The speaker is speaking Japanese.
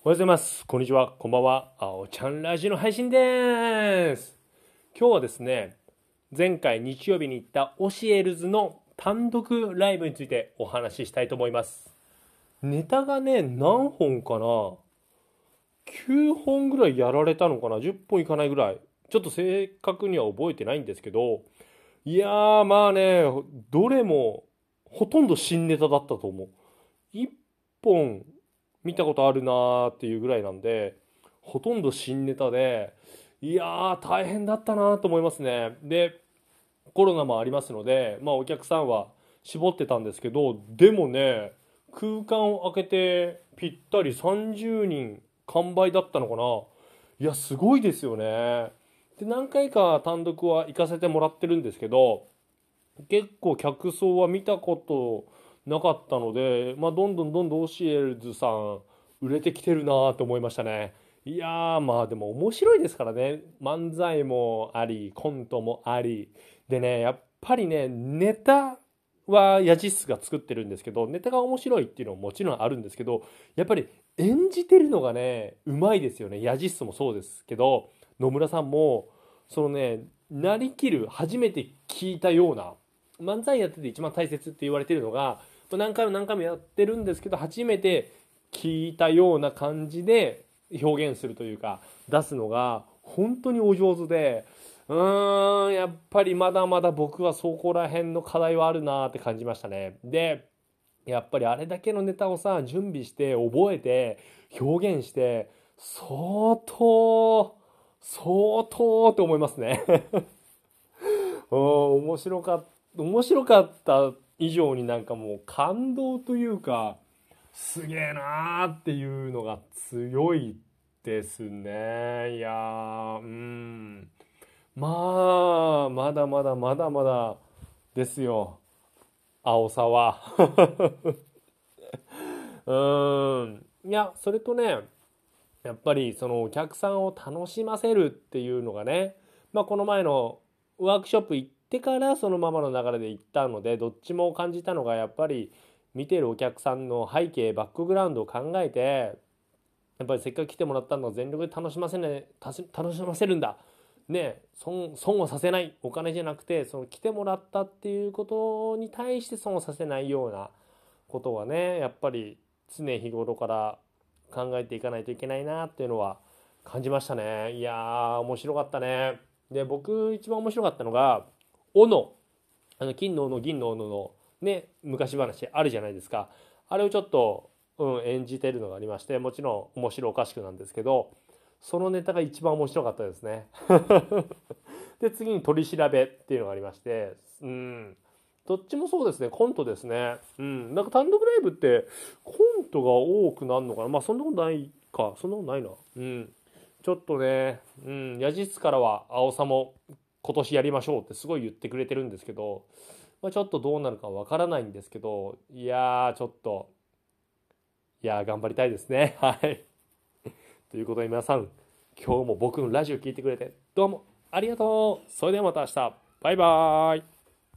おはようございます。こんにちは。こんばんは。あおちゃんラジオの配信です。今日はですね、前回日曜日に行ったオシエルズの単独ライブについてお話ししたいと思います。ネタがね、何本かな ?9 本ぐらいやられたのかな ?10 本いかないぐらい。ちょっと正確には覚えてないんですけど、いやーまあね、どれもほとんど新ネタだったと思う。1本見たことあるなーっていうぐらいなんで、ほとんど新ネタで、いやー大変だったなーと思いますね。で、コロナもありますので、まあお客さんは絞ってたんですけど、でもね、空間を空けてぴったり30人完売だったのかないや、すごいですよね。で、何回か単独は行かせてもらってるんですけど、結構客層は見たことなかったので、まあ、どんどんどんどんオシエルズさん売れてきてるなと思いましたね。いやーまあでも面白いですからね。漫才もありコントもあり。でねやっぱりねネタはヤジっスが作ってるんですけどネタが面白いっていうのももちろんあるんですけどやっぱり演じてるのがねうまいですよね。ヤジっスもそうですけど野村さんもそのねなりきる初めて聞いたような漫才やってて一番大切って言われてるのが何回も何回もやってるんですけど初めて聞いたような感じで表現するというか出すのが本当にお上手でうーんやっぱりまだまだ僕はそこら辺の課題はあるなって感じましたね。でやっぱりあれだけのネタをさ準備して覚えて表現して相当相当って思いますね。面白かった。面白かった以上になんかもう感動というかすげえなーっていうのが強いですね。いやーうん。まあまだまだまだまだですよ。青さは。うん。いやそれとねやっぱりそのお客さんを楽しませるっていうのがねまあこの前のワークショップ行ってからそのままの流れで行ったのでどっちも感じたのがやっぱり見てるお客さんの背景バックグラウンドを考えてやっぱりせっかく来てもらったのを全力で楽しませ,、ね、楽しませるんだ。ね損損をさせないお金じゃなくてその来てもらったっていうことに対して損をさせないようなことはねやっぱり常日頃から考えていかないといけないなっていうのは感じましたね。いやー面白かったね。で僕一番面白かったのが斧。あの金の斧銀の斧のね昔話あるじゃないですか。あれをちょっと、うん、演じてるのがありましてもちろん面白おかしくなんですけどそのネタが一番面白かったですね。で次に取り調べっていうのがありましてうん。どっちもそうですね。コントですね。うん。なんか単独ライブってコントが多くなるのかな。まあそんなことないか。そんなことないな。うん。ちょっとね、うん、矢実からは青さも今年やりましょうってすごい言ってくれてるんですけど、まあ、ちょっとどうなるかわからないんですけどいやーちょっといやー頑張りたいですね。はい。ということで皆さん今日も僕のラジオ聞いてくれてどうもありがとう。それではまた明日。バイバーイ。